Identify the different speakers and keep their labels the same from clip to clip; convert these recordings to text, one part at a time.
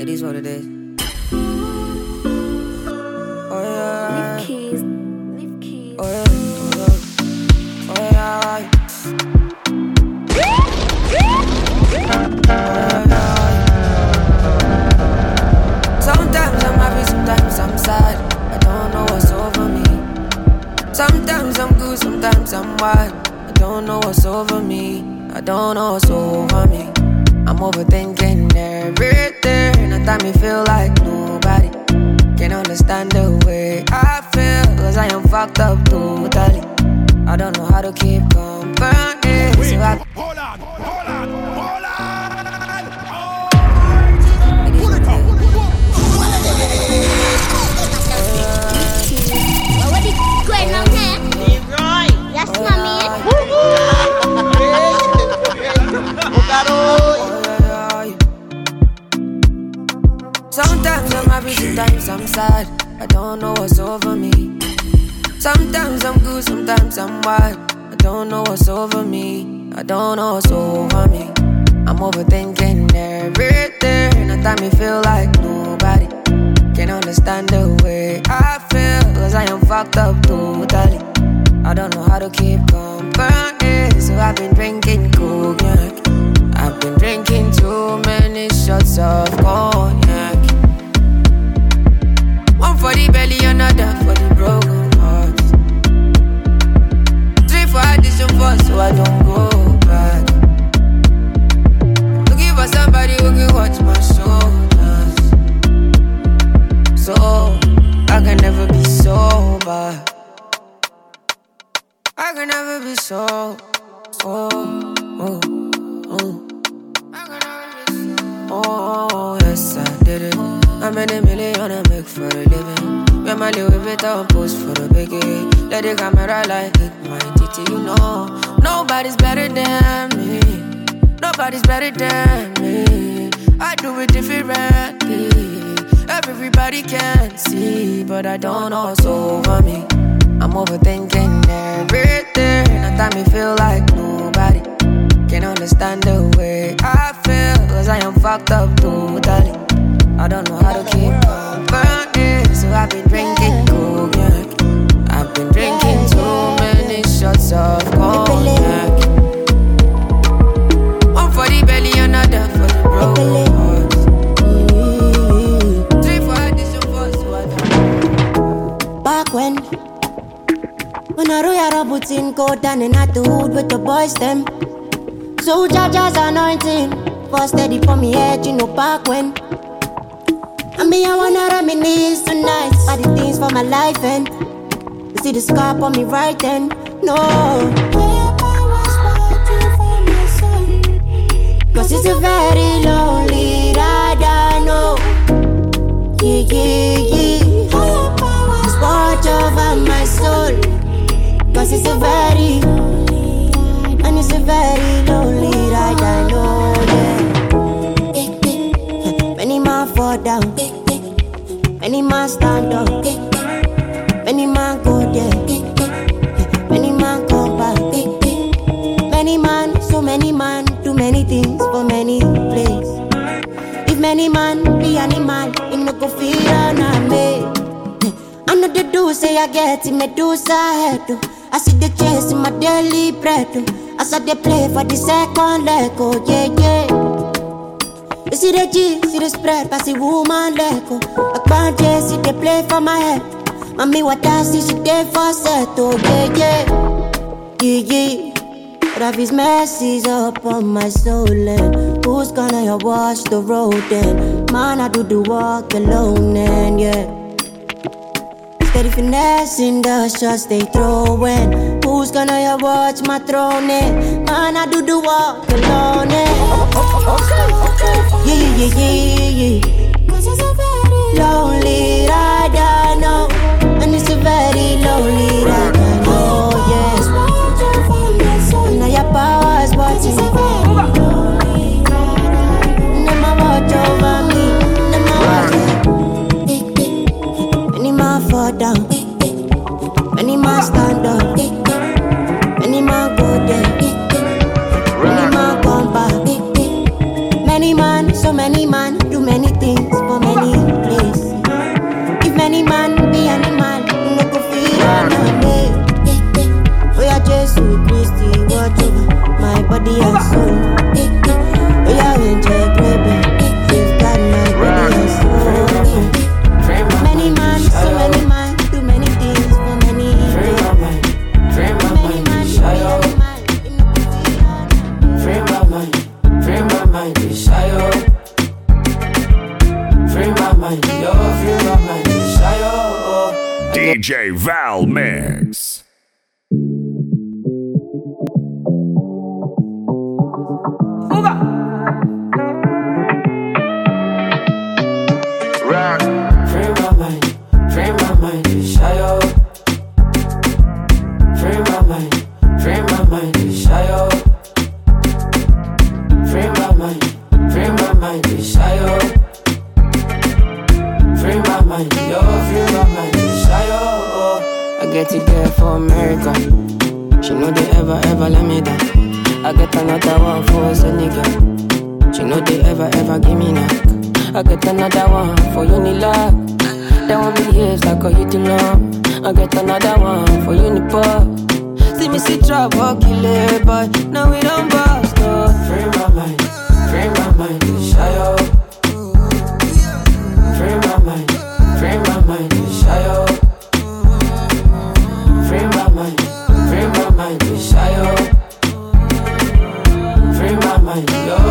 Speaker 1: It is what it is. Oh yeah.
Speaker 2: Leave keys. Leave keys.
Speaker 1: Oh yeah. Oh yeah. Oh yeah. Sometimes I'm happy, sometimes I'm sad. I don't know what's over me. Sometimes I'm good, sometimes I'm wild. I don't know what's over me. I don't know what's over me. I'm overthinking everything. At time me feel like nobody can understand the way I feel. Cause I am fucked up totally. I don't know how to keep company. So I Sometimes I'm sad. I don't know what's over me. Sometimes I'm good, sometimes I'm wild. I don't know what's over me. I don't know what's over me. I'm overthinking everything. At time me feel like nobody can understand the way I feel. Cause I am fucked up totally. I don't know how to keep company. So I've been drinking cognac. I've been drinking too many shots of cognac. Four, so I don't go back. Looking for somebody who can watch my shoulders. So I can never be sober. I can never be so. Oh, oh, oh. Oh, yes, I did it. I made a million I make for a living. When my Louis Vuitton post for the biggie. Let the camera like it, my titty, you know. Nobody's better than me. Nobody's better than me. I do it differently. Everybody can see, but I don't know what's over me. I'm overthinking everything. At time me feel like nobody can understand the way I feel. Cause I am fucked up totally. I don't know how to keep company. So I've been drinking cognac. I've been drinking too many shots of cognac. One for the belly, another for the broken. Three for so I don't
Speaker 3: Back when When I roll your booting go down and at the hood with the boys them So Jaja's anointing For steady for me head, you know back when I mean I wanna reminisce tonight All the things for my life and You see the scar on me right then No Cause it's a very lonely ride, I know yeah, yeah, yeah. Just watch over my soul. Cause it's a very, and it's a very lonely ride, I know, yeah. Many man stand up, many man go there, many man come back. Many man, so many man, do many things for many place. If many man be animal, it no go feel on me. I know the do say I get it, me do oh. I see the chase in my daily bread. As I they play for the second leg, oh yeah yeah. You see the G, see the spread, pass the woman leg. oh. I can't just see they play for my head. Mommy, what I see, she there for set, oh yeah yeah. Yeah yeah. But have his mercies upon my soul and who's gonna wash the road then? Man, I do the walk alone and yeah. Steady finessing the shots they throwing. Who's gonna watch my throne and man, I do the walk alone and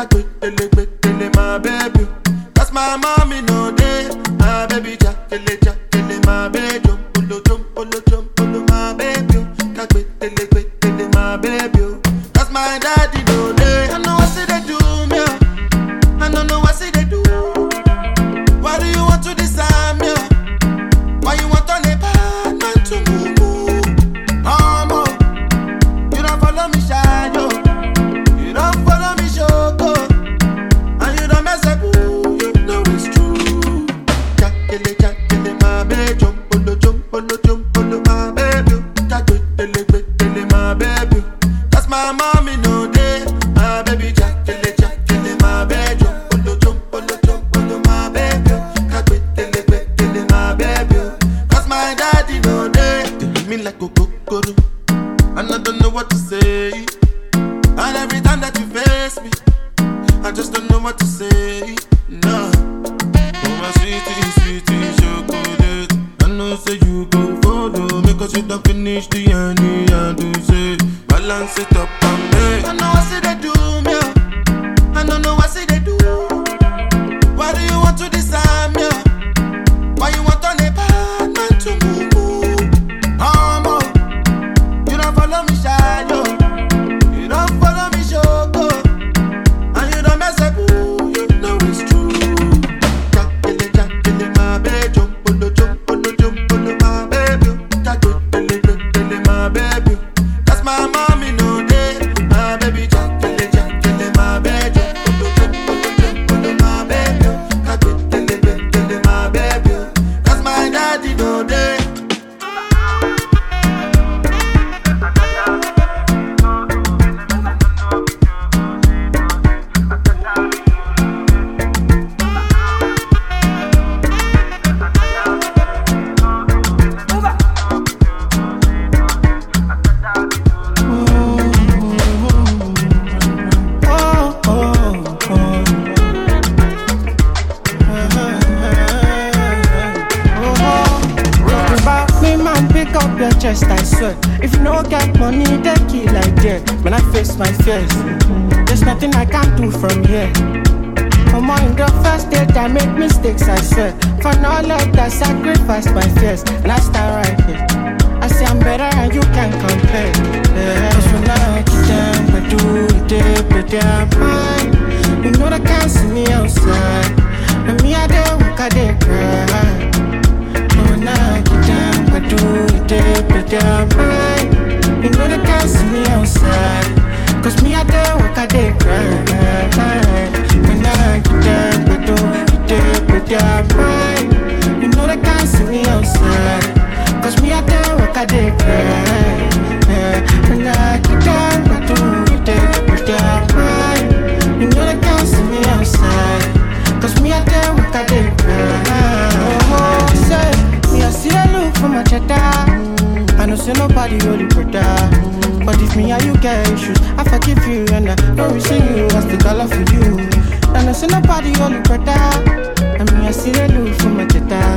Speaker 3: a
Speaker 4: good, from here. I'm the first date, I make mistakes, I swear. For knowledge, I sacrificed my fears, I stand right here. I say I'm better and you can't compare. Yeah. Cause when I get down, I do it, but mine. You know they can't see me outside. And me, I dey walk, I dey cry. When I get down, I do it, but mine. You know they can't see me outside. Cause me, I dey walk, I dey cry. When I get down, I do it, it, but they're mine. You know they can't see me outside. Cause me, I dey walk, I dey cry. When I get down, I do it, it, but they're mine. You know they can't see me outside. Cause me, I dey walk, I dey cry. Oh, say, me, I see a look for my cheddar. I know say nobody brother. But if me and you get issues, I forgive you and I don't resent you. I still got love for you. And I say nobody only brother. I mean I see the look for my cheddar.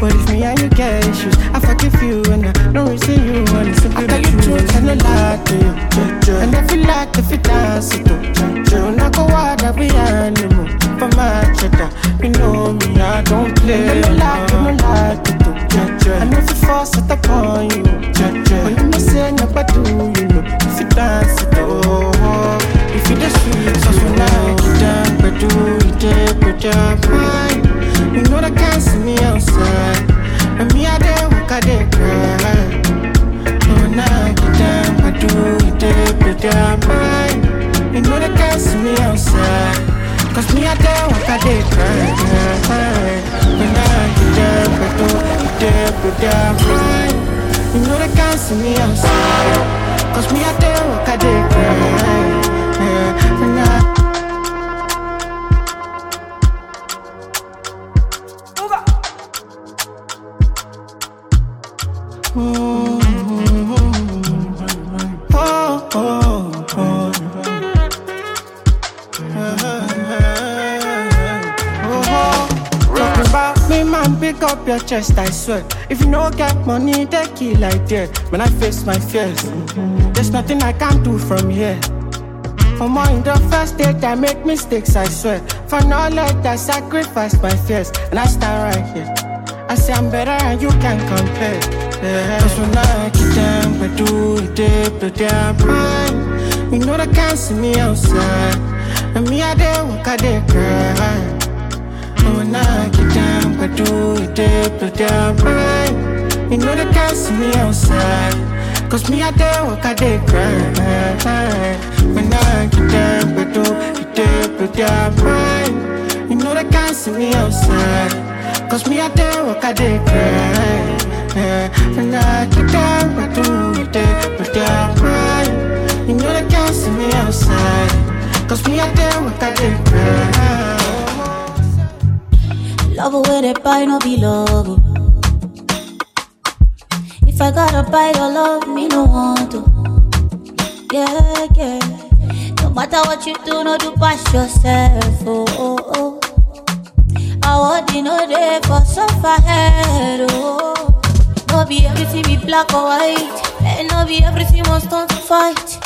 Speaker 4: But if me and you get issues, I forgive you and I don't resent you. And it's simply I tell you truth and no lie to you. And I feel like if you dance it up, you not go out that we animal. For my cheddar, you know me, I don't play. No lie, no lie to do. And if you force it upon you, you never do, you know. If you dance it oh, if you the sweet, so when I get down, but do it, with your mind. You know they can't see me outside, me I dey walk, I dey cry. When I get down, but do it, with your mind. You know they can't see me outside. Cause me I dey walk, I dey cry. When I get down, but do it, with your mind. You know they can't see me outside Cause me I dey walk, I dey cry yeah, I swear. If you no get money, they kill like that. When I face my fears, there's nothing I can't do from here. For more in the first date, I make mistakes, I swear. For knowledge, I sacrificed my fears, and I stand right here. I say I'm better and you can't compare. Yeah. Cause when I get down, I do it, deep, but they're mine. You know they can't see me outside. And me, I dey walk, I dey cry. I get down, I do it deep, but they're mine. You know they can't see me outside. Cause me, I dey walk, I dey cry. When I get down, I do it deep, but they're mine. You know they can't see me outside. Cause me, I dey walk, I dey cry. When I get down, I do it deep, but they're mine. You know they can't see me outside. Cause me, I dey walk, I dey cry.
Speaker 5: Love where they buy no be love. If I gotta buy your love, me no want to. Yeah, yeah. No matter what you do, no do pass yourself. Oh, oh, oh. I want you know there for suffer head. Oh, no be everything be black or white, and no be everything must turn to fight.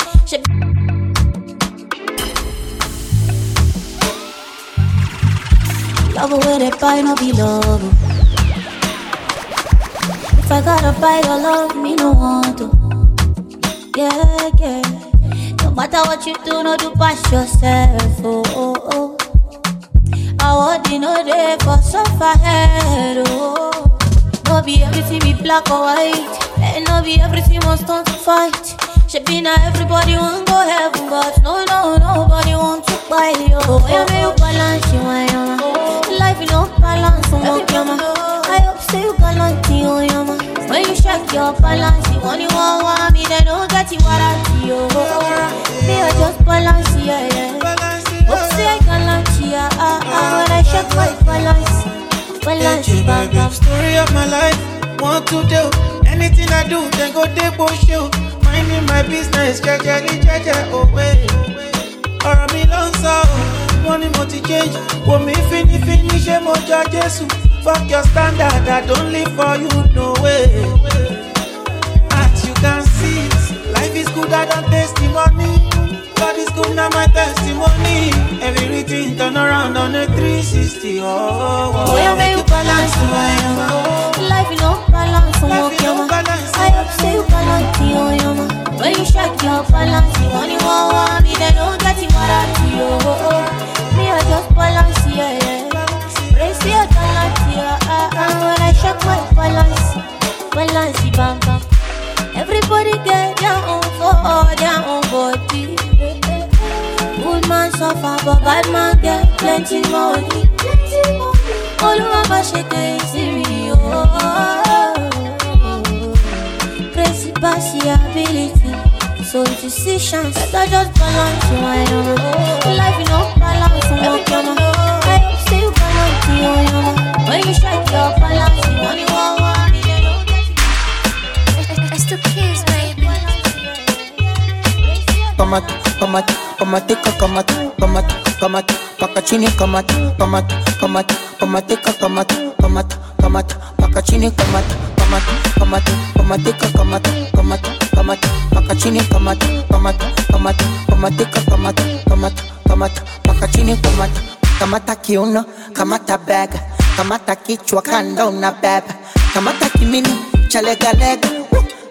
Speaker 5: Love where they buy no be love. If I gotta buy your love, me no want to. Yeah, yeah. No matter what you do, no do pass yourself. Oh, oh, oh. I want you know there for suffer head. Oh, no be everything be black or white, and no be everything must turn to fight. Should be now everybody want go heaven, but no, no, nobody want to buy. Your balance, you only want me, they don't get you what I see, oh. Me, I just balance, yeah, yeah. Hope say I gallant, yeah, ah, ah. When I check my balance, balance,
Speaker 6: Change my
Speaker 5: back up.
Speaker 6: big story of my life. Want to do anything I do, then go take show. Minding my business, jajali jaja away. Ọ̀rọ̀ mi ló ń sọ ọ́, wọ́n ní mo ti change. Wò mí fínífíní ṣé mo jọ Jésù? Fuck your standard, I don't live for you, no way. Good, I don't testimony. God is good, now my testimony. Everything turn around on a 360. Oh, oh, oh.
Speaker 5: Oh, yeah,
Speaker 6: Make you balance to my own.
Speaker 5: Life you no balance, so walk your
Speaker 6: balance.
Speaker 5: I hope say you balance, yo, yo, man. When you shake your balance, you only want one, me they don't get it mad at you. Oh, oh. Me I just balance, yeah, yeah. Raise your talent, yeah, ah, ah. When I shake my balance, balance, bam, bam. Everybody get their own for their own body. Good man suffer, but bad man get plenty money. Má ṣe dé ìsírí o. Oh. Crazy pass your ability. So if you see chance, better just balance your. Oh. Life you no balance, so walk your. I hope you balance your man. When you shake your balance, you want they don't get it.
Speaker 2: It's the kids, baby.
Speaker 7: Kamata, kamata, kamatika, kamata, kamata, kamata, paka chini, kamata, kamata, kamata, kamatika, kamata, kamata, kamata, paka chini, kamata, kamata, kamata, kamatika, kamata, kamata, kamata, paka chini, kamata, kamata, kamata, kamatika, kamata, kamata, kamata, paka chini, kamata, kamata kiuno, kamata bega, kamata kichwa kando na beba, kamata kimini, chalegalega, uh,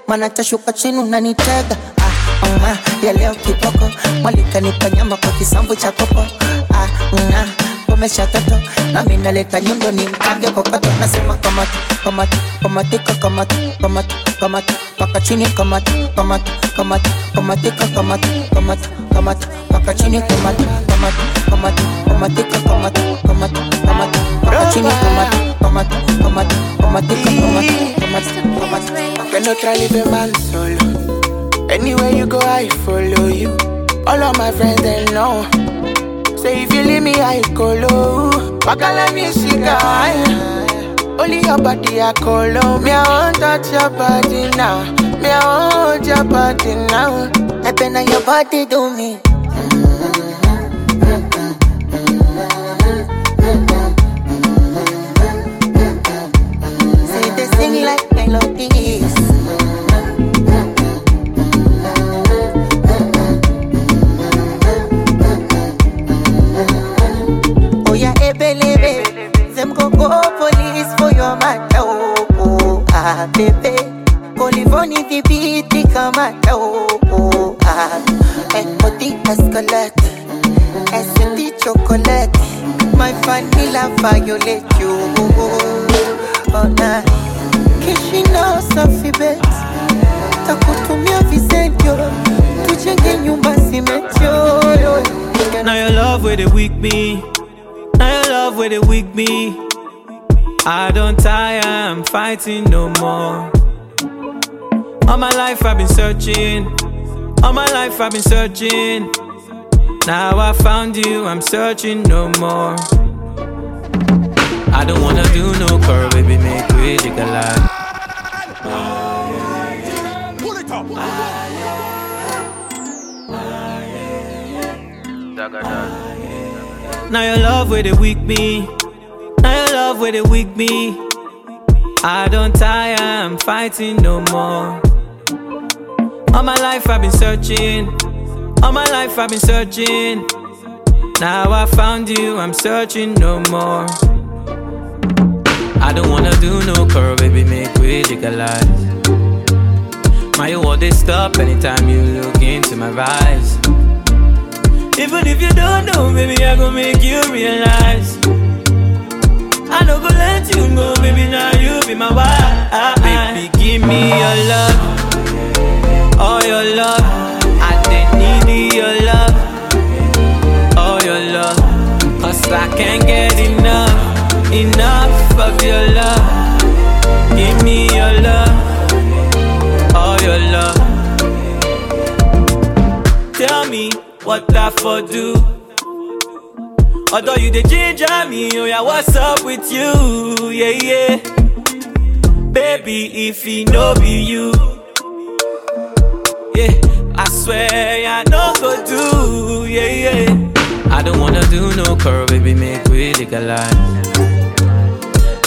Speaker 7: mana tashuka chini unanitega. Ah, Uma, ya leo kiboko mwalikanipa nyama kwa kisambu cha kopo ah, una pomesha toto. Nami naleta nyundo ni mkange kokoto nasema kamata kamata kamatika kamata kamata kamata paka chini kamata kamata kamata kamatika kamata kamata kamata paka chini kamata kamata
Speaker 8: Can no try leave a man solo. Anywhere you go, I follow you. All of my friends they know. Say if you leave me, I go low. Bakala music, I only your body I on. Me I want touch your body now. Me I want your body now.
Speaker 7: Been on your body do me. Say Oh yeah, ebelebe. Them go go police for your matter. Oh, oh ah, baby. The beat oh, oh ah. Chocolate. My vanilla violate you. Oh nah. Kishina safi bet. Takutumia visentio. Tujenge nyumba simetio.
Speaker 6: Now your love where they weak me. Now your love where they weak me. I don't tire, I'm fighting no more. All my life I've been searching. All my life I've been searching. Now I found you, I'm searching no more. I don't wanna do no curl, baby, make we legalize. Now your love where they weak me. Now your love where they weak me. I don't tire, I'm fighting no more. All my life I've been searching. All my life I've been searching. Now I found you, I'm searching no more. I don't wanna do no curl, baby, make we legalize. My you want stop anytime you look into my eyes. Even if you don't know, baby, I gon' make you realize. I don't go let you go, baby, now you be my wife. Baby, give me your love, all your love. I didn't need your love, all your love. Cause I can't get enough, enough of your love. Give me your love, all your love. Tell me what that for do? Although you the ginger me, oh yeah, what's up with you? Yeah, yeah. Baby, if he know be you, yeah, I swear I know go do, yeah, yeah. I don't wanna do no curl, baby, make we legalize.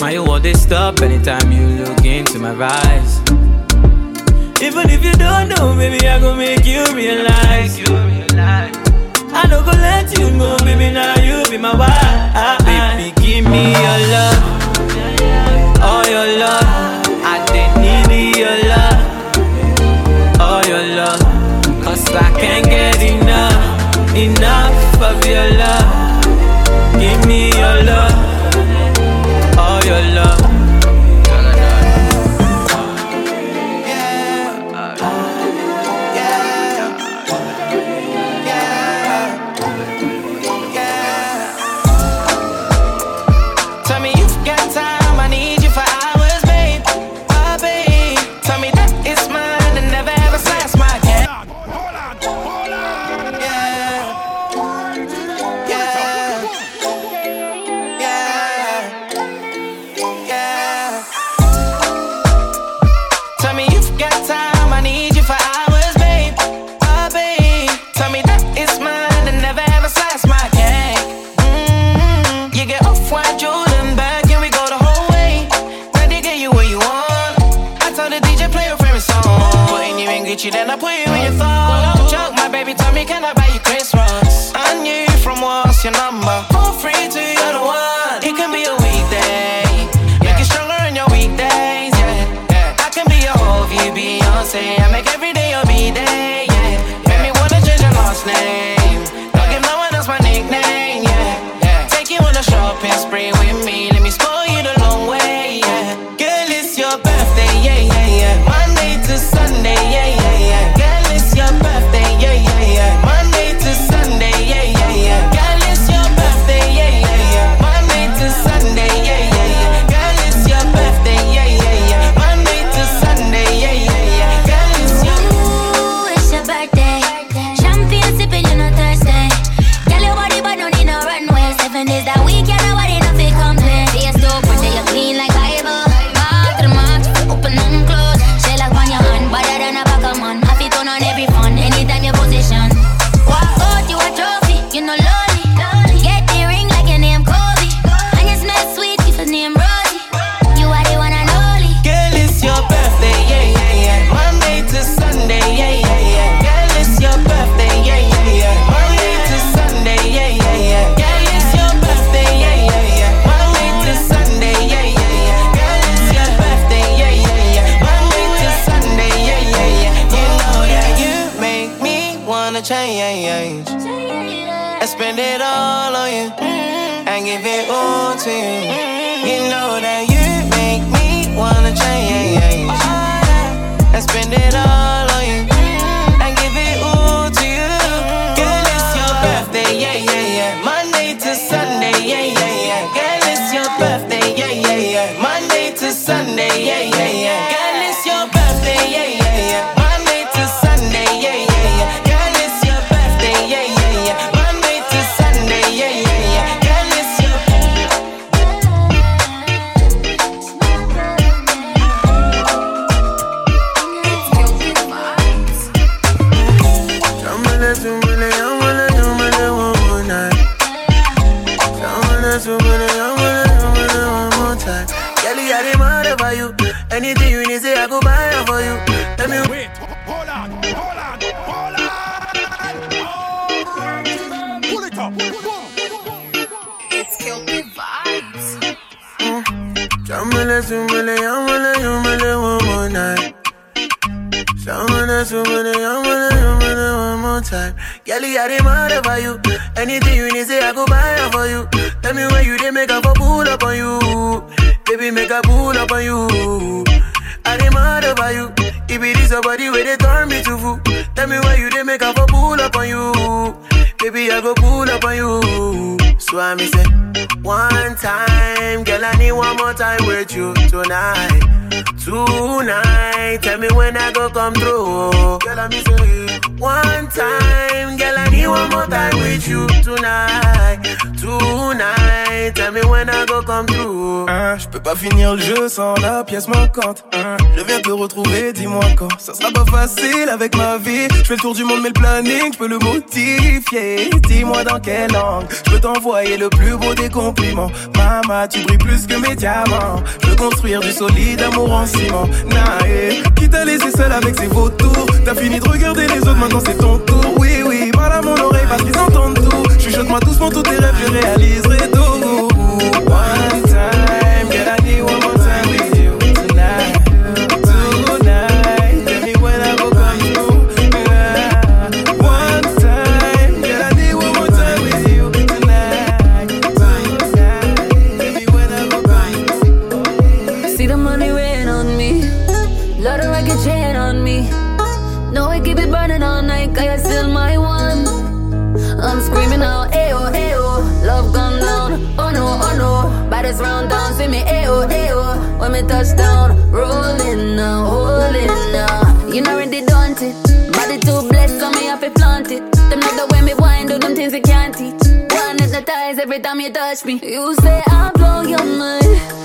Speaker 6: My world this stop anytime you look into my eyes.
Speaker 9: Even if you don't know, baby, I gon' make you realize. I no go let you go, baby. Now you be my wife. Baby, give me your love, all your love. need
Speaker 10: you, then I put you in your phone. Chuck, my baby, told me, can I
Speaker 11: pas finir le jeu sans la pièce manquante. Hein, je viens te retrouver, dis-moi quand. Ça sera pas facile avec ma vie. Je fais le tour du monde, mais le planning, je peux le modifier. Dis-moi dans quelle langue. Je peux t'envoyer le plus beau des compliments. Mama, tu brilles plus que mes diamants. Je veux construire du solide amour en ciment. Nae, qui t'a laissé seul avec ses vautours? T'as fini de regarder les autres, maintenant c'est ton tour. Oui, oui, parle à mon oreille parce qu'ils entendent tout. Chuchote-moi doucement tous tes rêves, je réaliserai tout.
Speaker 4: No. Round down, see me, ayo, ayo. When me touch down, rolling now, holding now. You know, already done it. Body too blessed, so me have to plant it. Them know the way me wind, do them things you can't teach. One hypnotize every time you touch me. You say I blow your mind.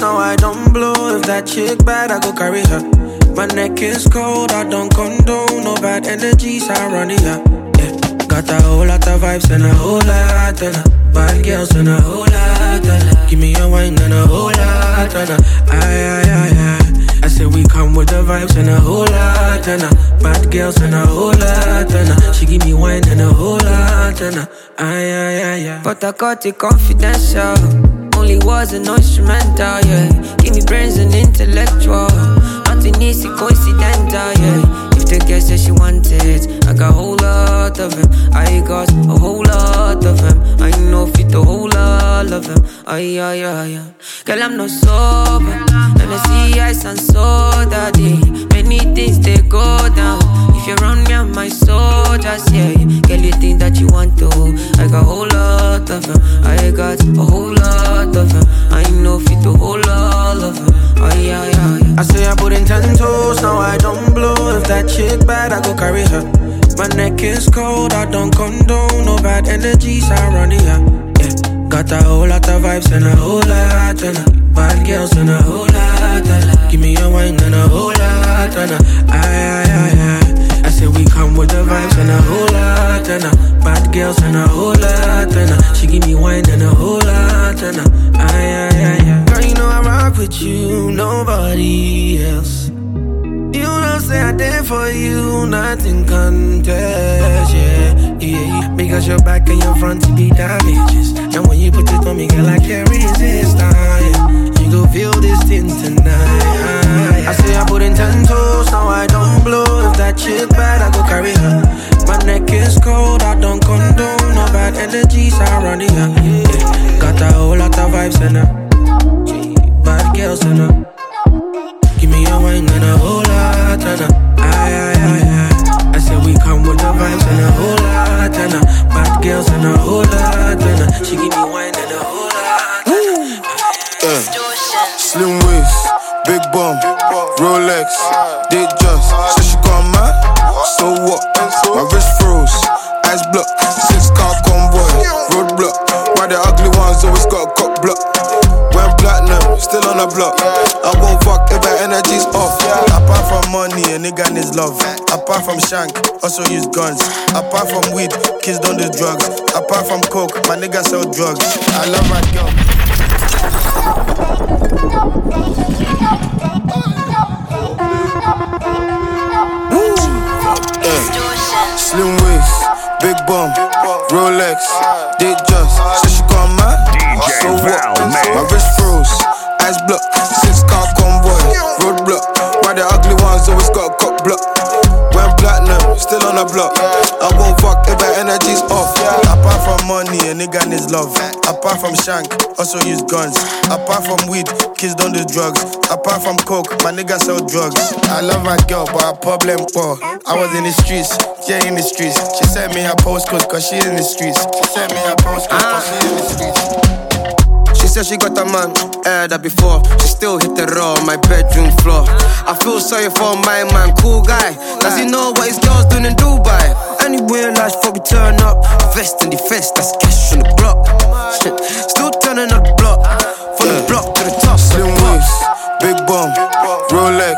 Speaker 12: Now
Speaker 13: I don't blow. If that chick bad, I go carry her. My neck is cold, I don't condone. No bad energies, I run it, yeah. Got a whole lot of vibes and a whole lot of. Bad girls and a whole lot of. Give me a wine and a whole lot of her. Aye, aye, aye, aye. I said we come with the vibes and a whole lot of her. Bad girls and a whole lot of her. She give me wine and a whole lot of her. Aye, aye, aye, aye.
Speaker 1: But I got it confidential. Only was an instrumental, yeah. Give me brains and intellectual. Easy, coincidental, yeah. The girl says she wanted, I got a whole lot of them. I got a whole lot of them. I know fit a whole lot of them. Ay, ay, ay, ay. Girl, I'm not sober. See ice and soda, day. Many things they go down. If you're me, I'm my soldiers, yeah. Girl, you think that you want to? I got a whole lot of them. I got a whole lot of them. I know fit a whole lot of them. Ay, ay, ay.
Speaker 13: I say I put in ten toes, now I don't blow. If that chick bad, I go carry her. My neck is cold, I don't condone. No bad energies, run it, yeah. Got a whole lot of vibes and a whole lot of her. Bad girls and a whole lot of her. Give me a wine and a whole lot of her. Aye, aye, aye. I say we come with the vibes and a whole lot of her. Bad girls and a whole lot of her. She give me wine and a whole lot of her. Aye, aye, aye, aye. Girl, you know I rock with you, nobody else. You know, say I did for you, nothing contest, yeah, yeah. Because your back and your front to be damages. And when you put it on me, girl, I can't resist, ah, yeah. You go feel this thing tonight, yeah. I say I put in ten toes, now I don't blow. If that chick bad, I go carry her. My neck is cold, I don't condone. No bad energies around her, yeah. Got a whole lot of vibes in her. Give me a wine and a whole lot and a aye aye aye aye. I said we come with the vibes and a whole lot and bad girls and a whole lot and she give me wine and a whole lot.
Speaker 14: Yeah. Slim waist, big bum, Rolex, did just. So she got mad, so what? My wrist froze, eyes blocked, six car the block. I won't fuck if my energy's off. Apart from money, a nigga needs love. Apart from shank, also use guns. Apart from weed, kids don't do drugs. Apart from coke, my nigga sell drugs. I love my girl. Yeah. Slim waist, big bum, Rolex, did just. So she got mad, so what? My wrist froze, eyes blocked, six car convoy, roadblock. Why the ugly ones always got a cock block? Went platinum, still on the block. I won't fuck if my energy's off. Apart from money, a nigga needs love. Apart from shank, also use guns. Apart from weed, kids don't do drugs. Apart from coke, my nigga sell drugs. I love my girl, but her problem, oh, I was in the streets, yeah, in the streets. She sent me her postcode, cause she in the streets. She sent me her postcode, cause she in the streets.
Speaker 15: She said she got a man, heard that before. She still hit the raw on my bedroom floor. I feel sorry for my man, cool guy. Does he know what his girl's doing in Dubai? Anywhere life before we turn up. Vest in the defense, that's cash on the block. Still turning up the block. From the block to the top.
Speaker 14: Slim waist, big bum, Rolex,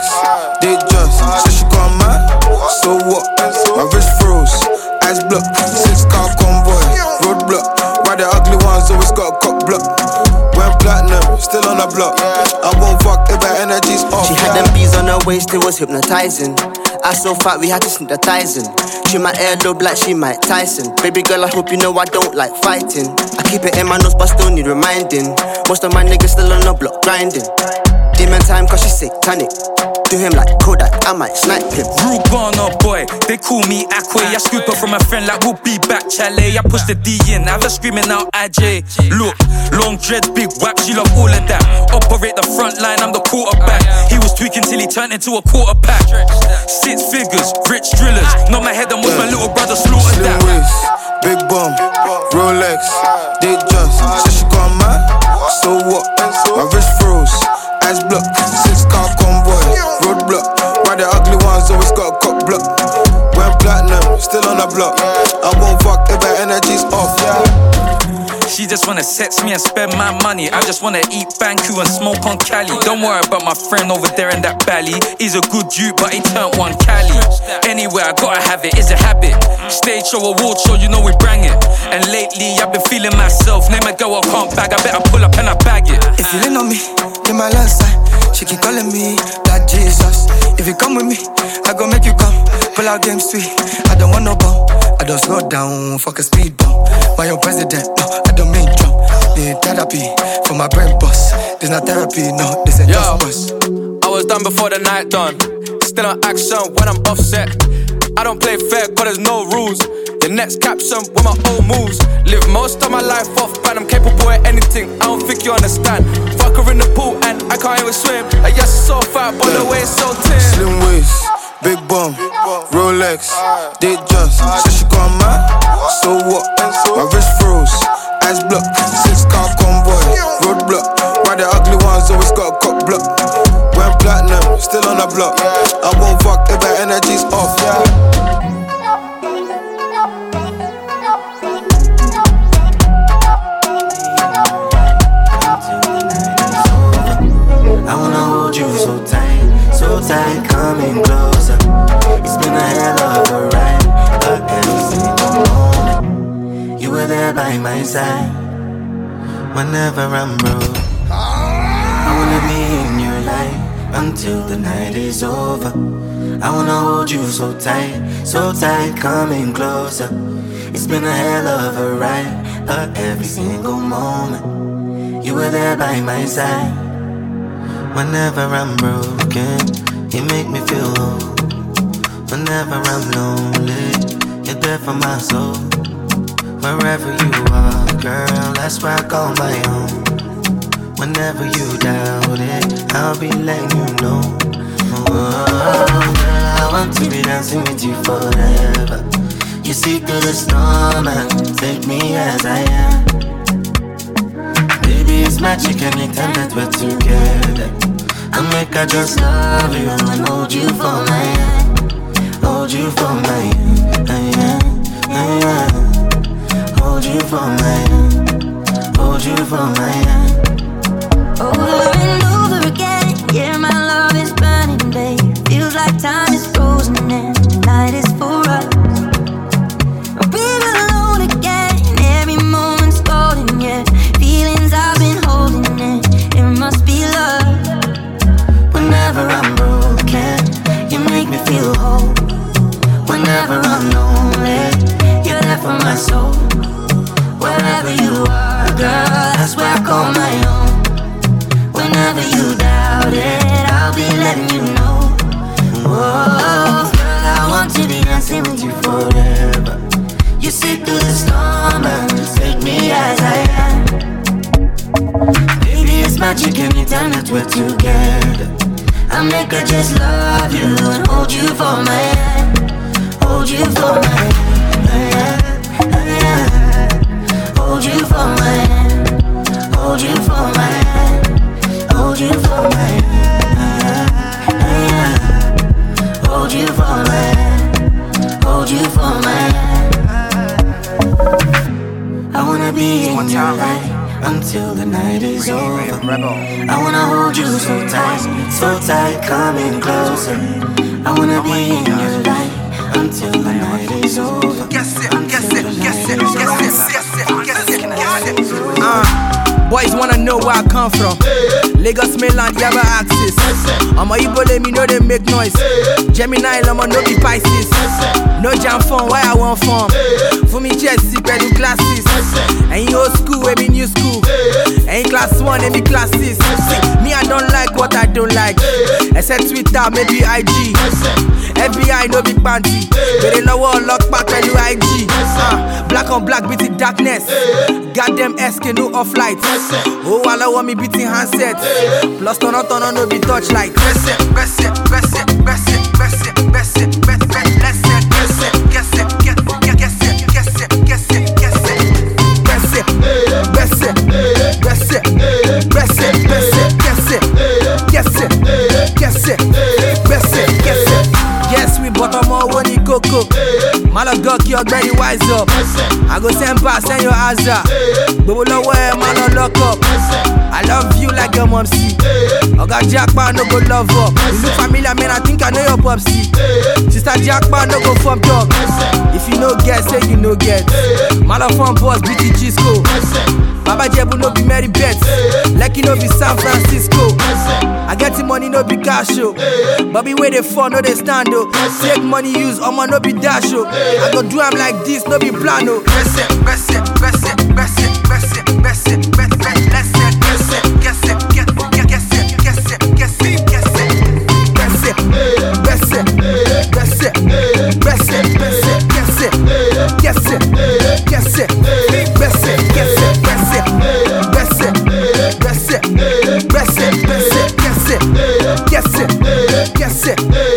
Speaker 14: did just. So she got mad, so what? My wrist froze, eyes blocked, six car convoy, roadblock. Why the ugly ones always got a cock block? Still on the block. I won't fuck if my energy's off.
Speaker 15: She had them bees on her waist, it was hypnotizing. I so fat, we had to synthesizing. She my earlobe like she Mike Tyson. Baby girl, I hope you know I don't like fighting. I keep it in my nose, but still need reminding. Most of my niggas still on the block grinding. Demon time, cause she satanic. Do him like Kodak, I might snipe him.
Speaker 16: Rude Ghana boy, they call me Akwe. I scoop up from a friend like we'll be back, Chalet. I push the D in, have her screaming out IJ. Look, long dreads, big whack, she love all of that. Operate the front line, I'm the quarterback. He was tweaking till he turned into a quarterback. Six figures, rich drillers. Not my head, I'm with my little brother slaughter
Speaker 14: Slim
Speaker 16: that.
Speaker 14: waist, big bum, Rolex, did just. So she got mad, so what? My wrist froze, eyes blocked, six car roadblock. Why the ugly ones always got a cock block? Went platinum, still on the block. I won't fuck if my energy's off.
Speaker 16: She just wanna sex me and spend my money. I just wanna eat banku and smoke on Cali. Don't worry about my friend over there in that valley. He's a good dude, but he turned one Cali. Anyway, I gotta have it, it's a habit. Stage show, award show, you know we bring it. And lately, I've been feeling myself. Name a girl I can't bag, I better pull up and I bag it.
Speaker 17: If you lean on me, in my left side, she keep calling me that Jesus. If you come with me, I go make you come. Pull out game sweet, I don't want no bum. I don't slow down, fuck a speed bump. My own president, no, I don't mean Trump. Need therapy for my brain boss. This not therapy, no, this ain't just bus.
Speaker 18: I was done before the night done. Still on action when I'm offset. I don't play fair cause there's no rules. The next caption with my own moves. Live most of my life off brand. I'm capable of anything. I don't think you understand. Fuck her in the pool and I can't even swim. I yes, it's so fat, but the way it's so thin.
Speaker 14: Slim waist, big bum, Rolex, did just. So she got mad, so what? My wrist froze, eyes blocked, six car convoy, roadblock. Why the ugly ones always got a cock block? Went platinum, still on the block. I won't fuck if my energy's off.
Speaker 19: Tight, coming closer. It's been a hell of a ride, but every single moment you were there by my side. Whenever I'm broke, I wanna be in your life until the night is over. I wanna hold you so tight, so tight, coming closer. It's been a hell of a ride, but every single moment you were there by my side. Whenever I'm broken, you make me feel whole. Whenever I'm lonely, you're there for my soul. Wherever you are, girl, that's where I call my home. Whenever you doubt it, I'll be letting you know. Oh, girl, I want to be dancing with you forever. You see through the storm and take me as I am. Baby, it's magic anytime that we're together. I make I just love you and hold you for my hand. Hold you for my hand. Yeah, uh, yeah. Hold you for my hand. Hold you for my hand.
Speaker 20: Over and over again, yeah, my love is burning, babe. Feels like time
Speaker 19: dancing with you forever. You sit through the storm and just take me as I am. Baby, it's magic anytime that we're together. I make her just love you and hold you for my hand. Hold you for my hand. Hold you for my hand. Hold you for my hand. Hold you for my hand. Hold you for my hand. Hold you for my hand. I wanna be in your life until the night is over. I wanna hold you so tight, so tight, coming closer. I wanna be in your life until the night is over. Guess it, guess it, guess it, guess it, guess it, guess it, guess it.
Speaker 3: Uh, boys wanna know where I come from. Lagos mainland, Yaba axis. I'm a Igbo, let me know they make noise. Gemini, I'm a no be Pisces. No jam phone, why I want form? For me, Chelsea, pẹ̀lú glasses. Ain't old school, we be new school. Ain't class one, they be classes. Me, I don't like what I don't like. Except Twitter, maybe IG. FBI, no big panty. Bèrè lọ́wọ́ ọlọ́pàá pẹ̀lú IG. Uh, black on black, beating darkness. Goddamn SK, no off light. Oh, I love me beating handset. Plus, turn on, turn on, no be touch light. Press it, press it, press it, press it, press it, press it, press it, press it, press it, press it, guess it, guess it, guess it, guess it, guess it, guess it. Press it, press it, press it, press it, guess it, guess it, guess it, guess it. Yes, we bought a more money cocoa. Malagok, your granny wise up. I go send pass, send your eyes up. But we know where man lock up. I love you like your mom see. Oga Jackpot no go love up. You look familiar, man. I think I know your popsy. Sister Jackpot no go fuck dog. If you no get, say you no get. Malafon boss, BT Gisco. Baba Jebu no be Mary Bet. Lucky no be San Francisco. I get the money, no be cash show. Bobby where they fall, no they stand oh. Take money use, I'ma no be dash oh. I go do am like this, no be plan oh. Press it, press it, press it, press it, press it, press it,
Speaker 21: Yeah. Hey.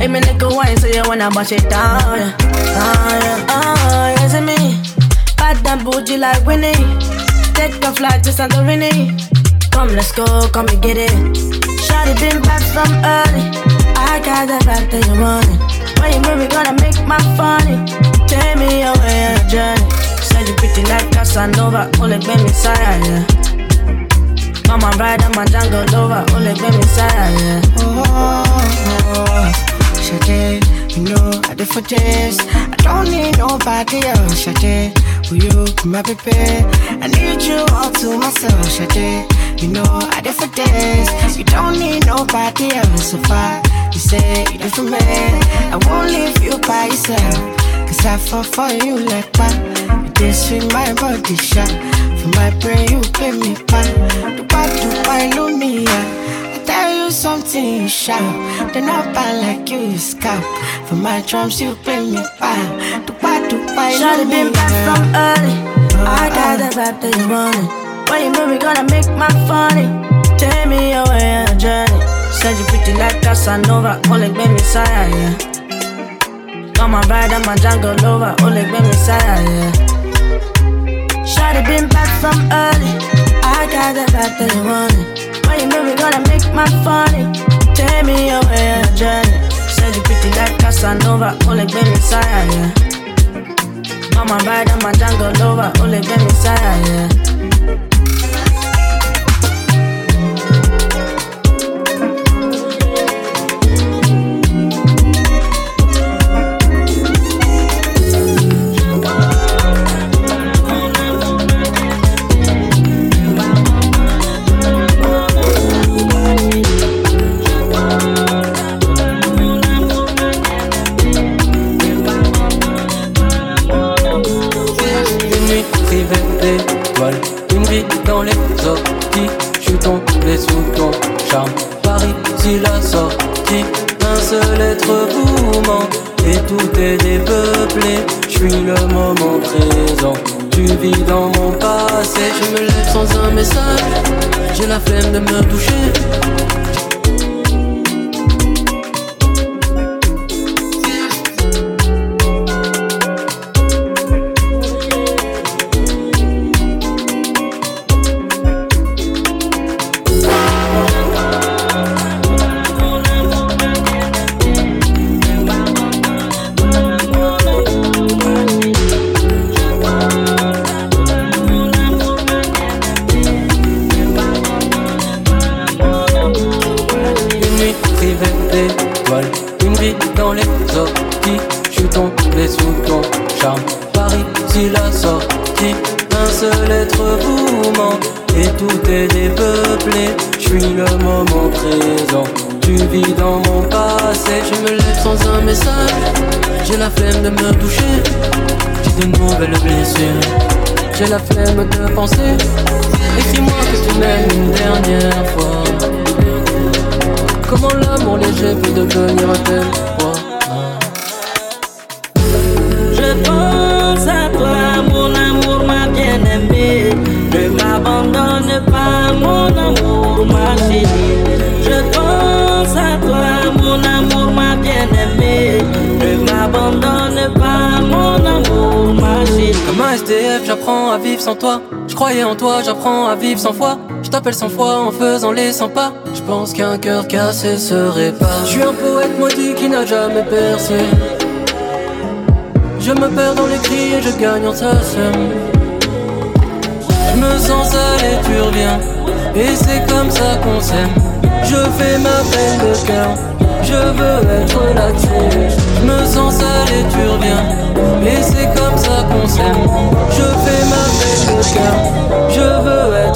Speaker 21: Make me nigga wine, so you wanna bust it down. Oh, yeah, oh, yeah, ah, it's me. Bad and bougie like Winnie. Take a flight to Santorini. Come, let's go, come and get it. Shawty been back from early. I got that vibe that you want it. When you move, we gonna make my funny. Take me away on a journey. Said you pretty like Casanova, only be Messiah, yeah. Come on, ride on my jungle over, only be Messiah, yeah.
Speaker 4: Oh, oh, oh. oh. Shade, you know I did for this. I don't need nobody else. Shade, will you be my baby? I need you all to myself. Shade, you know I did for this. You don't need nobody else. So far, you say you did for me. I won't leave you by yourself. Cause I fall for you like that. Did sweet my body shot. For my brain, you pay me back. Dubai, Dubai, Lumia. I you something, you shout. They're not bad like you, you scout. For my drums, you play me back. Dubai, Dubai,
Speaker 21: Shawty been back from early. Oh, I got oh. that vibe that you wanted. When you move, we gonna make my funny. Take me away on a journey. Said you pretty like Casanova, only be Messiah, yeah. Come on, ride on my jungle over, only be Messiah, yeah. Shawty been back from early. I got that vibe that you move, we gonna make my funny. Take me away on a journey. Said you pretty like Casanova, only be Messiah, yeah. On, ride on my jungle over, only be Messiah, yeah.
Speaker 22: Tombé sous ton charme. Paris, si la sortie, un seul être vous manque. Et tout est dépeuplé. Je suis le moment présent. Tu vis dans mon passé. Je me lève sans un message. J'ai la flemme de me toucher. Dans mon passé. Je me lève sans un message. J'ai la flemme de me toucher. J'ai de nouvelles blessures. J'ai la flemme de penser. Écris-moi que tu m'aimes une dernière fois. Comment l'amour léger peut devenir tel J'apprends à vivre sans toi. Je croyais en toi, j'apprends à vivre sans foi. Je t'appelle sans fois en faisant les 100 pas. Je pense qu'un cœur cassé serait pas. Je suis un poète maudit qui n'a jamais percé. Je me perds dans les cris et je gagne en sa Je me sens et tu reviens. Et c'est comme ça qu'on s'aime. Je fais ma peine de cœur. Je veux être relaxé. Je me sens sale et tu reviens. C'est comme ça qu'on s'aime. Je fais ma cœur. Je veux être.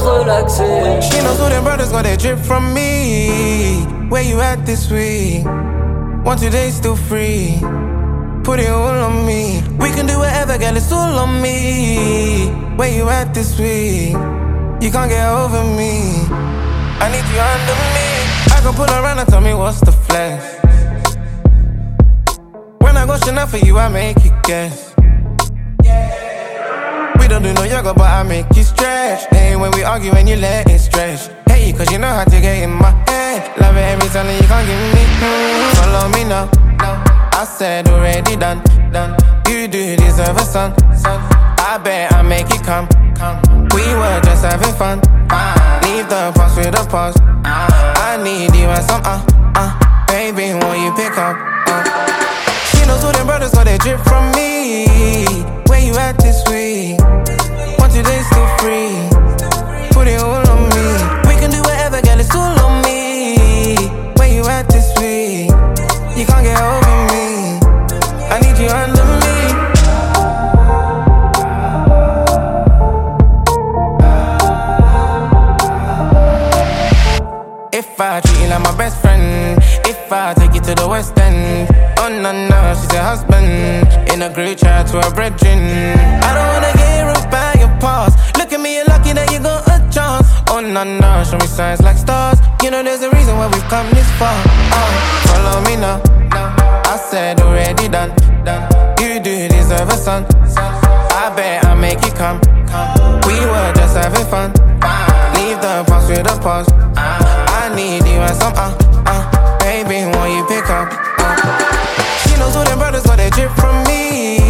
Speaker 9: She knows who them brothers got their drip from me. Where you at this week? One, two days still free. Put it all on me. We can do whatever, girl, it's all on me. Where you at this week? You can't get over me. I need you under me. Can pull around and tell me what's the flex. When I go Chanel for you, I make you guess. We don't do no yoga, but I make you stretch. Hey, when we argue and you let it stretch. Hey, cause you know how to get in my head. Love it every time that you can't give me. Follow me now. I said already done, done. You do deserve a son. I bet I make it come. We were just having fun. Leave the past with the past. I need you and some uh, uh. Baby, won't you pick up? Uh. She knows who them brothers got their drip from me. Where you at this week? One, two days still free. Put it all on me. We can do whatever, girl, it's all on If I treat you like my best friend, if I take you to the west end, oh no no, she's a husband. In a great chat to her brethren. I don't wanna rid by your past. Look at me, you're lucky that you got a chance. Oh no no, show me signs like stars. You know there's a reason why we've come this far. Oh, follow me now. I said already done. You do deserve a son. I bet I make come. come. We were just having fun. Past with past. I need you and some uh uh. Baby, won't you pick up? Uh. She knows who them brothers got their drip from me.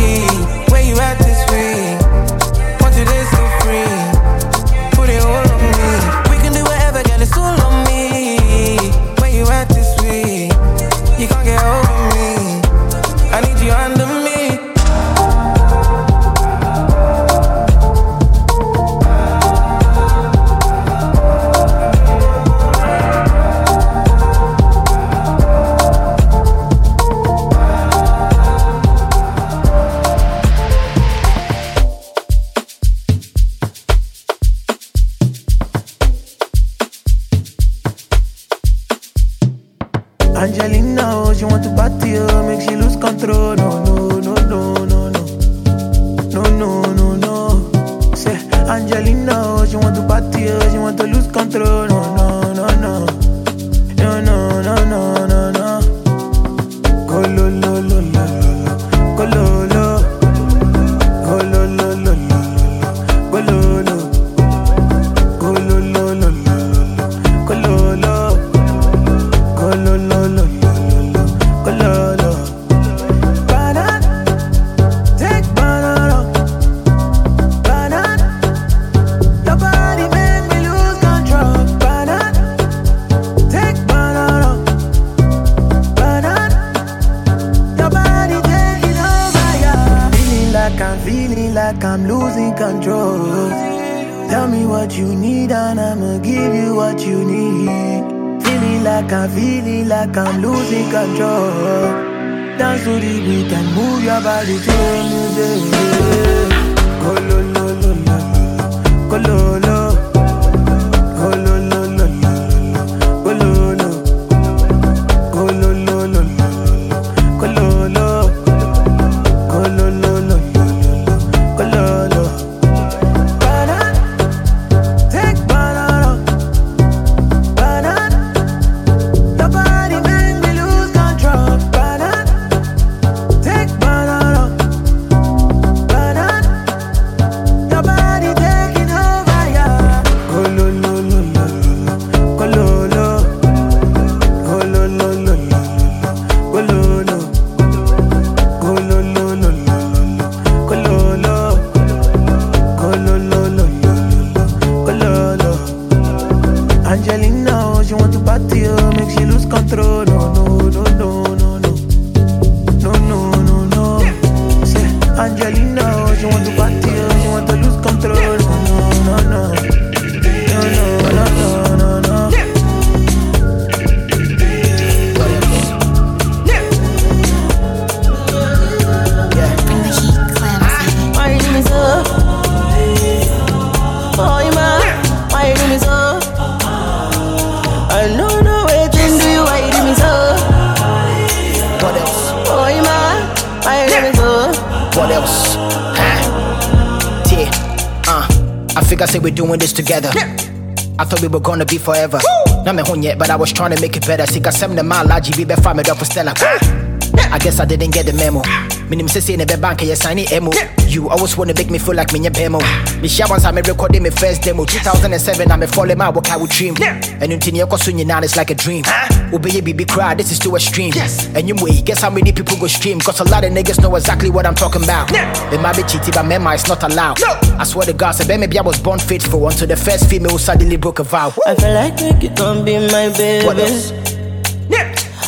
Speaker 23: Thought we were gonna be forever. Not me home yet, but I was trying to make it better. Sika seven the mile, GB be five me up for Stella. Ah! I guess I didn't get the memo. Minim say say never bank you sign it emo. You always wanna make me feel like me your bemo. Ah! Me share once I'm recording my first demo. 2007 I'm a falling my work I would dream. And until you cause now it's like a dream. Ah! Obey baby cry, this is too extreme. Yes. And you way, guess how many people go stream? Cause a lot of niggas know exactly what I'm talking about. It might be cheating, but mema it's not allowed. No. I swear to God, so maybe I was born faithful until the first female suddenly broke a vow.
Speaker 3: I feel like make you don't be my baby.
Speaker 23: What else?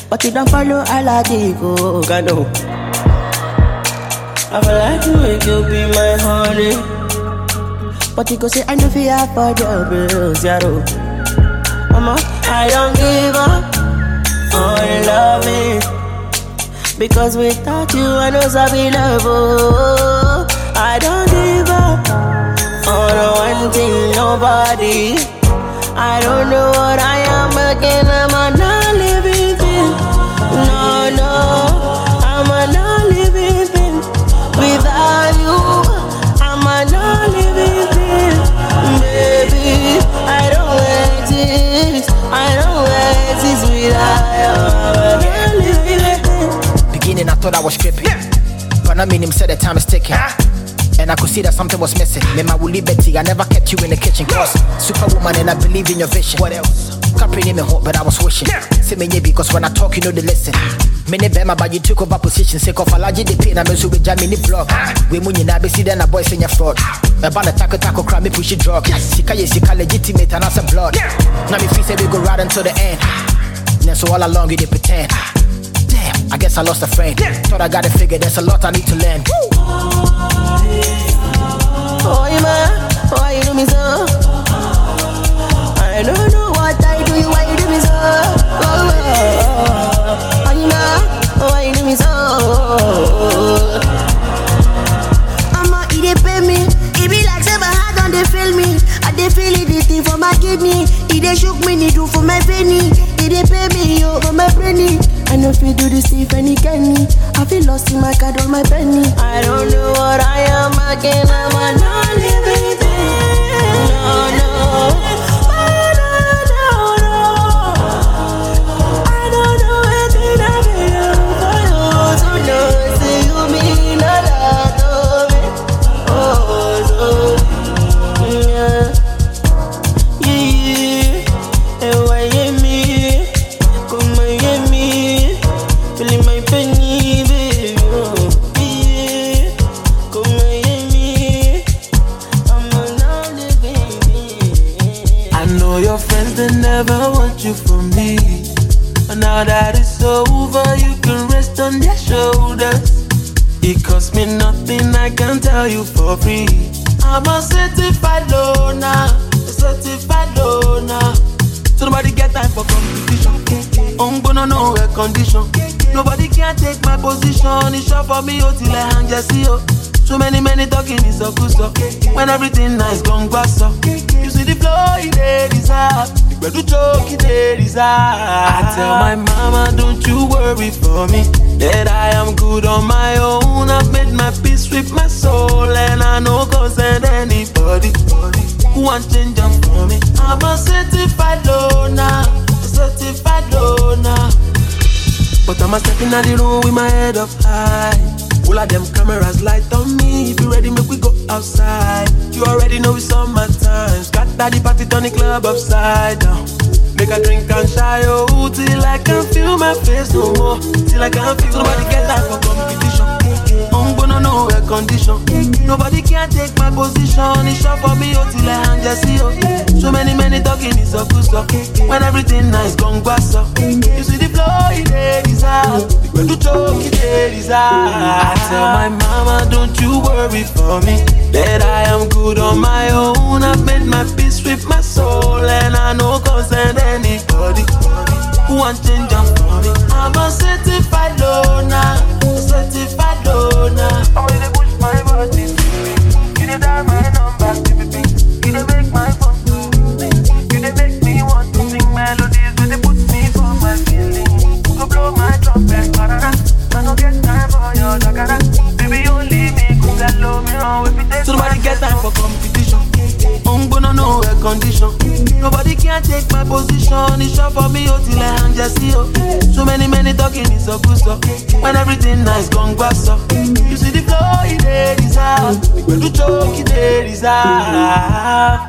Speaker 3: But you don't follow Aladigo, like Gano. I feel like you make you be my honey. But you go say, I know fear for your bills, yaro. Mama, I don't give up on loving. Because without you, I know Sabi love. oh. I don't give up on one thing, nobody. I don't know what I am again, I'm a non living thing. No, no, I'm a non living thing. Without you, I'm a non living thing. Baby, I don't exist. I don't
Speaker 23: Beginning, I thought I was stripping. But I mean, him said the time is ticking. And I could see that something was missing. Me, my woolly Betty, I never kept you in the kitchen. Cause superwoman, and I believe in your vision. What else? Capri me hot, but I was wishing. Say me, because when I talk, you know they listen. Ah. Many bema, but you took over position. Say, of allergy, the pain, I'm also with jamming the blog. Ah. We na be see then a boy sing your fraud. Ah. About the taco taco crab, me push it drug. Sika, yes, sika, legitimate, and that's a blood. Now me feel say we go right until the end. Then so all along you they pretend. Damn, I guess I lost a friend. Thought I got it figured, there's a lot I need to learn.
Speaker 3: Oh, man, why you do me so? I don't know what I do you, why you do me so? Oh, oh, oh, man, why you do me so? I'ma eat it, pay me. It be like seven hard on they feel me. I they feel it, the thing for my kidney. It they shook me, they do for my penny. They pay me, yo, for my penny. I know if you do this thing, any canny. I feel lost in my card on my penny. I don't know what I am again. I'm a non-living thing. No, no.
Speaker 10: On their shoulders. It cost me nothing, I can tell you for free. I'm a certified loner, a certified loner. So nobody get time for competition. Oh, I'm gonna know a condition. Nobody can take my position. It's short for me, oh, till I hang just see oh. So many, many talking is so good so. When everything nice, gone back so. You see the flow, it they deserve. The joke, it they deserve. I tell my mama, don't you worry for me. That I am good on my own. I've made my peace with my soul. And I know concern anybody who want change for me. I'm a certified loner. A certified loner. But I'm a stepping out the room with my head up high. All of them cameras light on me. If you ready, make we go outside. You already know it's summertime. Scatter the party, turn the club upside down. Make a drink and shy, oh, till I can feel my face no more. Till I can feel Nobody get time for competition. I'm gonna know a condition. Nobody can take my position. It's short for me, till I hang just see, oh. So many, many talking is a good stuff. When everything nice, gone grass up. You see the flow, it they deserve. When you choke, it they deserve. I tell my mama, don't you worry for me. That I am good on my own. I've made my peace with my soul. And I know concern anybody who want change them for me. I'm a certified loner. Certified Oh, you push my body. You dey dial my number, baby. You dey make my phone do. You dey make me want to sing melodies when they put me for my feelings. Go blow my trumpet, parara. I no get time for your dakara. Baby, only me, cause I love me. Oh, if it takes. Somebody get time for company
Speaker 6: condition. Nobody can take my position. It's short for me, oh, till I hang just see, oh. So many, many talking is so good, so. When everything nice, gone back, so. You see the flow, it is desire. When you choke, it is desire.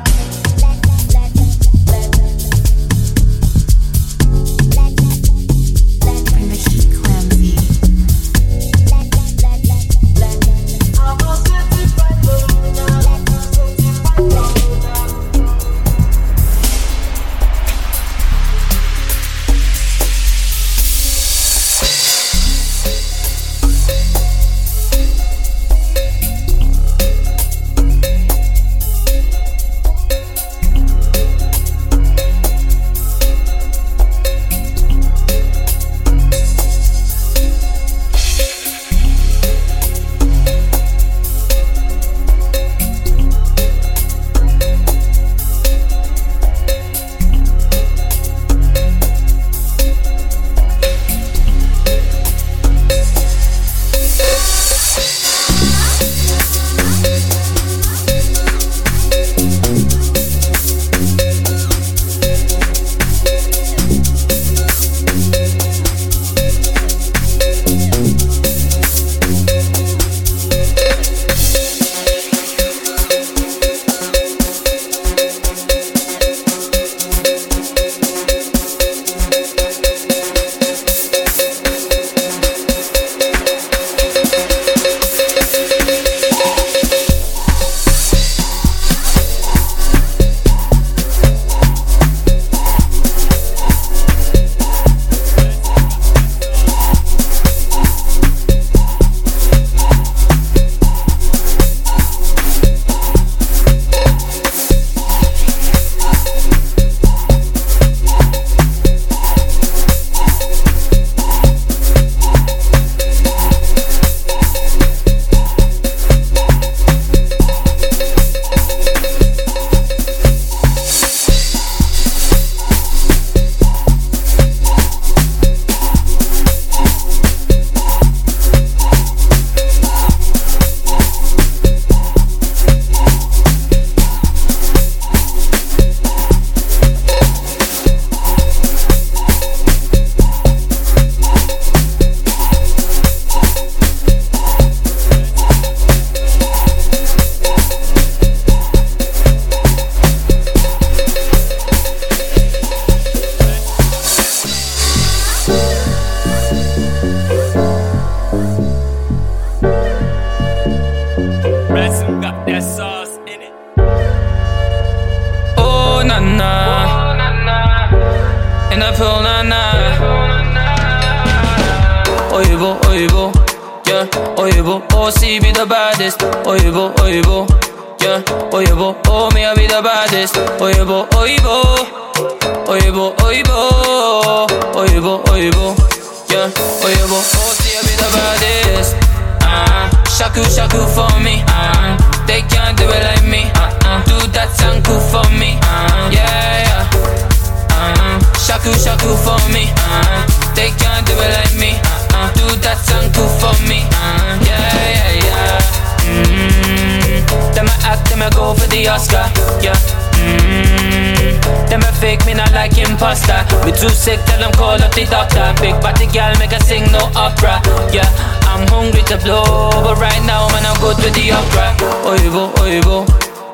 Speaker 6: You too sick, tell them call up the doctor. Big body gal make her sing no opera.
Speaker 24: Yeah,
Speaker 6: I'm hungry to blow, but right now, man, I'm good with the opera. Oibo, oibo,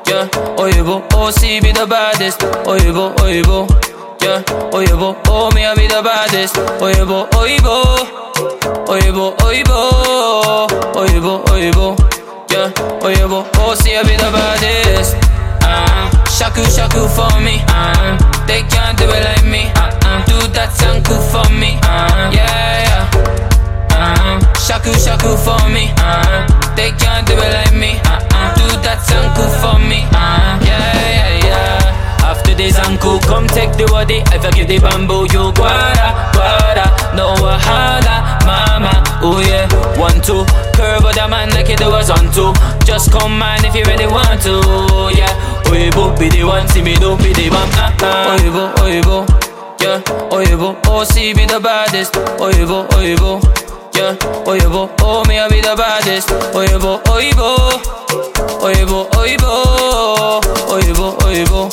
Speaker 6: yeah, oibo,
Speaker 24: oh, see be the baddest. Oibo, oibo, yeah, oibo, oh,
Speaker 6: me, I be the baddest. Oibo, oibo, oibo, oibo, oibo, oibo, yeah, oibo, oh,
Speaker 24: see I be the baddest. Uh, shaku shaku for me, uh, they can't do it like me uh, do that sanku for me, Um, yeah, yeah. Uh-huh. Shaku shaku for me, Um, they can't do it like me, Um, do that sanku for me, yeah, yeah, yeah.
Speaker 6: After this uncle, come take the body. If I give the bamboo, you guara guara, no wahala, mama, oh
Speaker 24: yeah.
Speaker 25: One, two, curve with a man like it was
Speaker 6: on two. Just come man if you really want to, yeah. Oibo, be the one, see me
Speaker 25: do,
Speaker 6: be the one, uh-uh yeah. Oyebo, oh see be the baddest. Oyebo, oyebo, yeah. Oyebo, oh
Speaker 25: me I be the baddest. Oyebo, oyebo Oyebo, oyebo Oyebo, oyebo,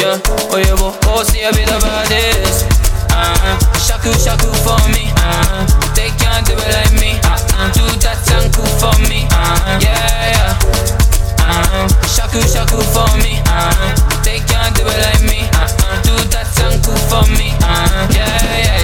Speaker 25: yeah. Oyebo, oh see I be
Speaker 6: the baddest. Uh-huh. Shaku, shaku for me. Uh-huh. They can't do it
Speaker 25: like me. Uh-huh. Do that
Speaker 6: tanku for me. Uh-huh. Yeah, yeah. Uh-huh. Shaku, shaku for me. Uh-huh. They can't
Speaker 25: do it like me for me. Uh, yeah, yeah, yeah.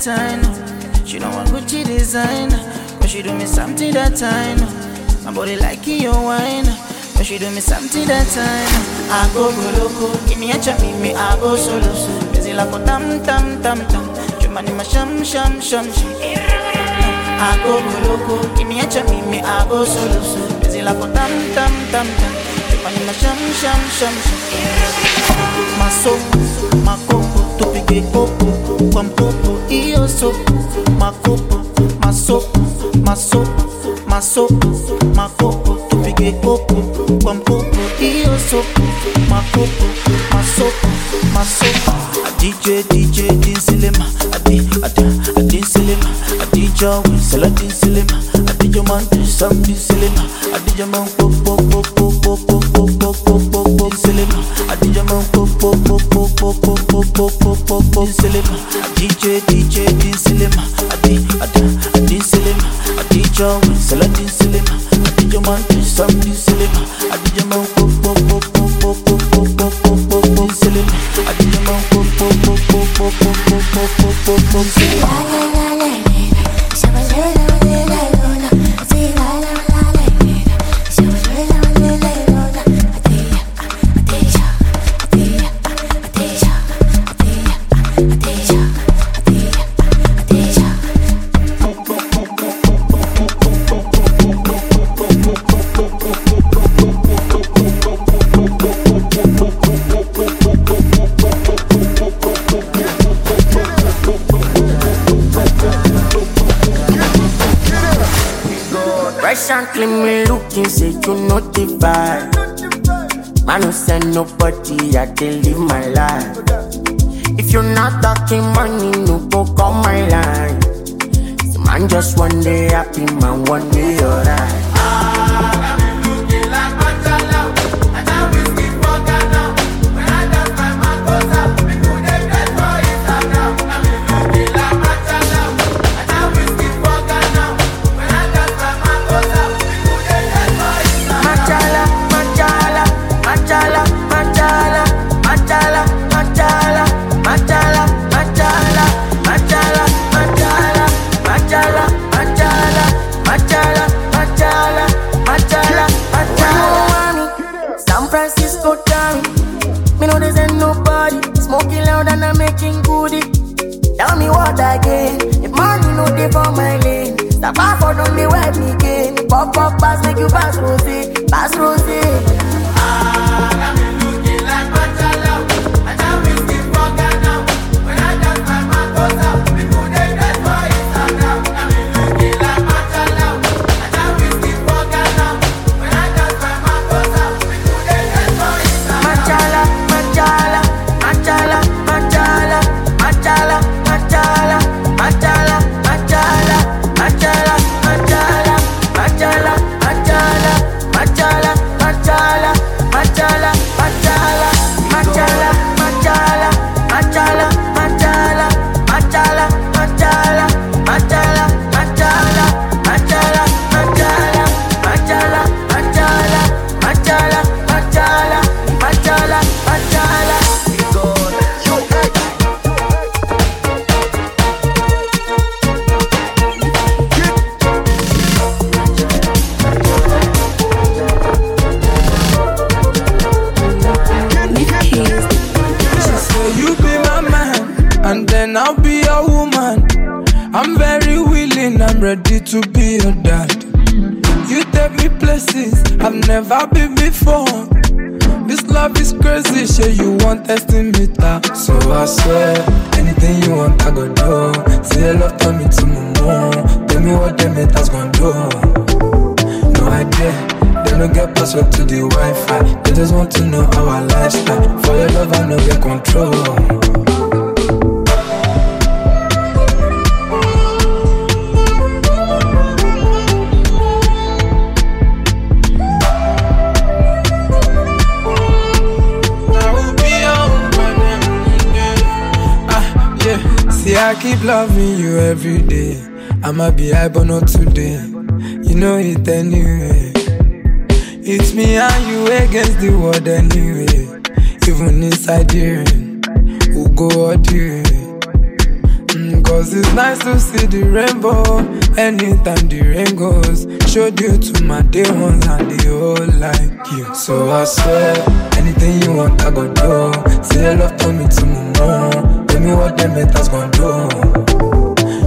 Speaker 25: That time. She don't want Gucci design, cause she do me something that time. My body like your wine, cause she do me something that time. I go go loco, give me a chop, me I go solo. Busy like a tam tam tam tam, Jumani ma sham sham sham sham. I go go loco, give me a chop, me I go solo. Busy like a tam tam tam tam. Jumani ma sham sham sham sham. Maso, makopo, tupige popo, kwa mpopo, iyo sopo, makopo, masopo, masopo, masopo, makopo, tupige popo, kwa mpopo, iyo sopo, makopo, masopo, masopo. A DJ, DJ, din silema, a di, a di, a din silema, a DJ, we sell a din silema, a DJ man, do some din silema, a DJ man,
Speaker 3: just one day happy, man, one day alright. be
Speaker 26: high, but not today. You know it anyway. It's me and you against the world anyway. Even inside here, we'll go out here. Mm, Cause it's nice to see the rainbow. Anytime the rain goes, showed you to my day ones and they all like you. So I swear, anything you want, I go do. Say your love to me tomorrow. Tell me what them haters gon' do.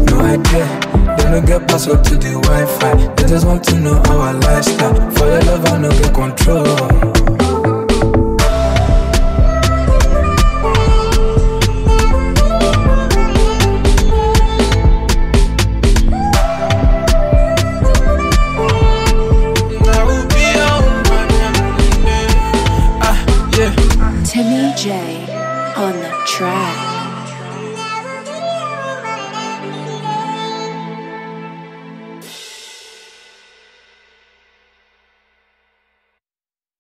Speaker 26: No idea no get password to the Wi-Fi. They just want to know our lifestyle. For your love, I no get control.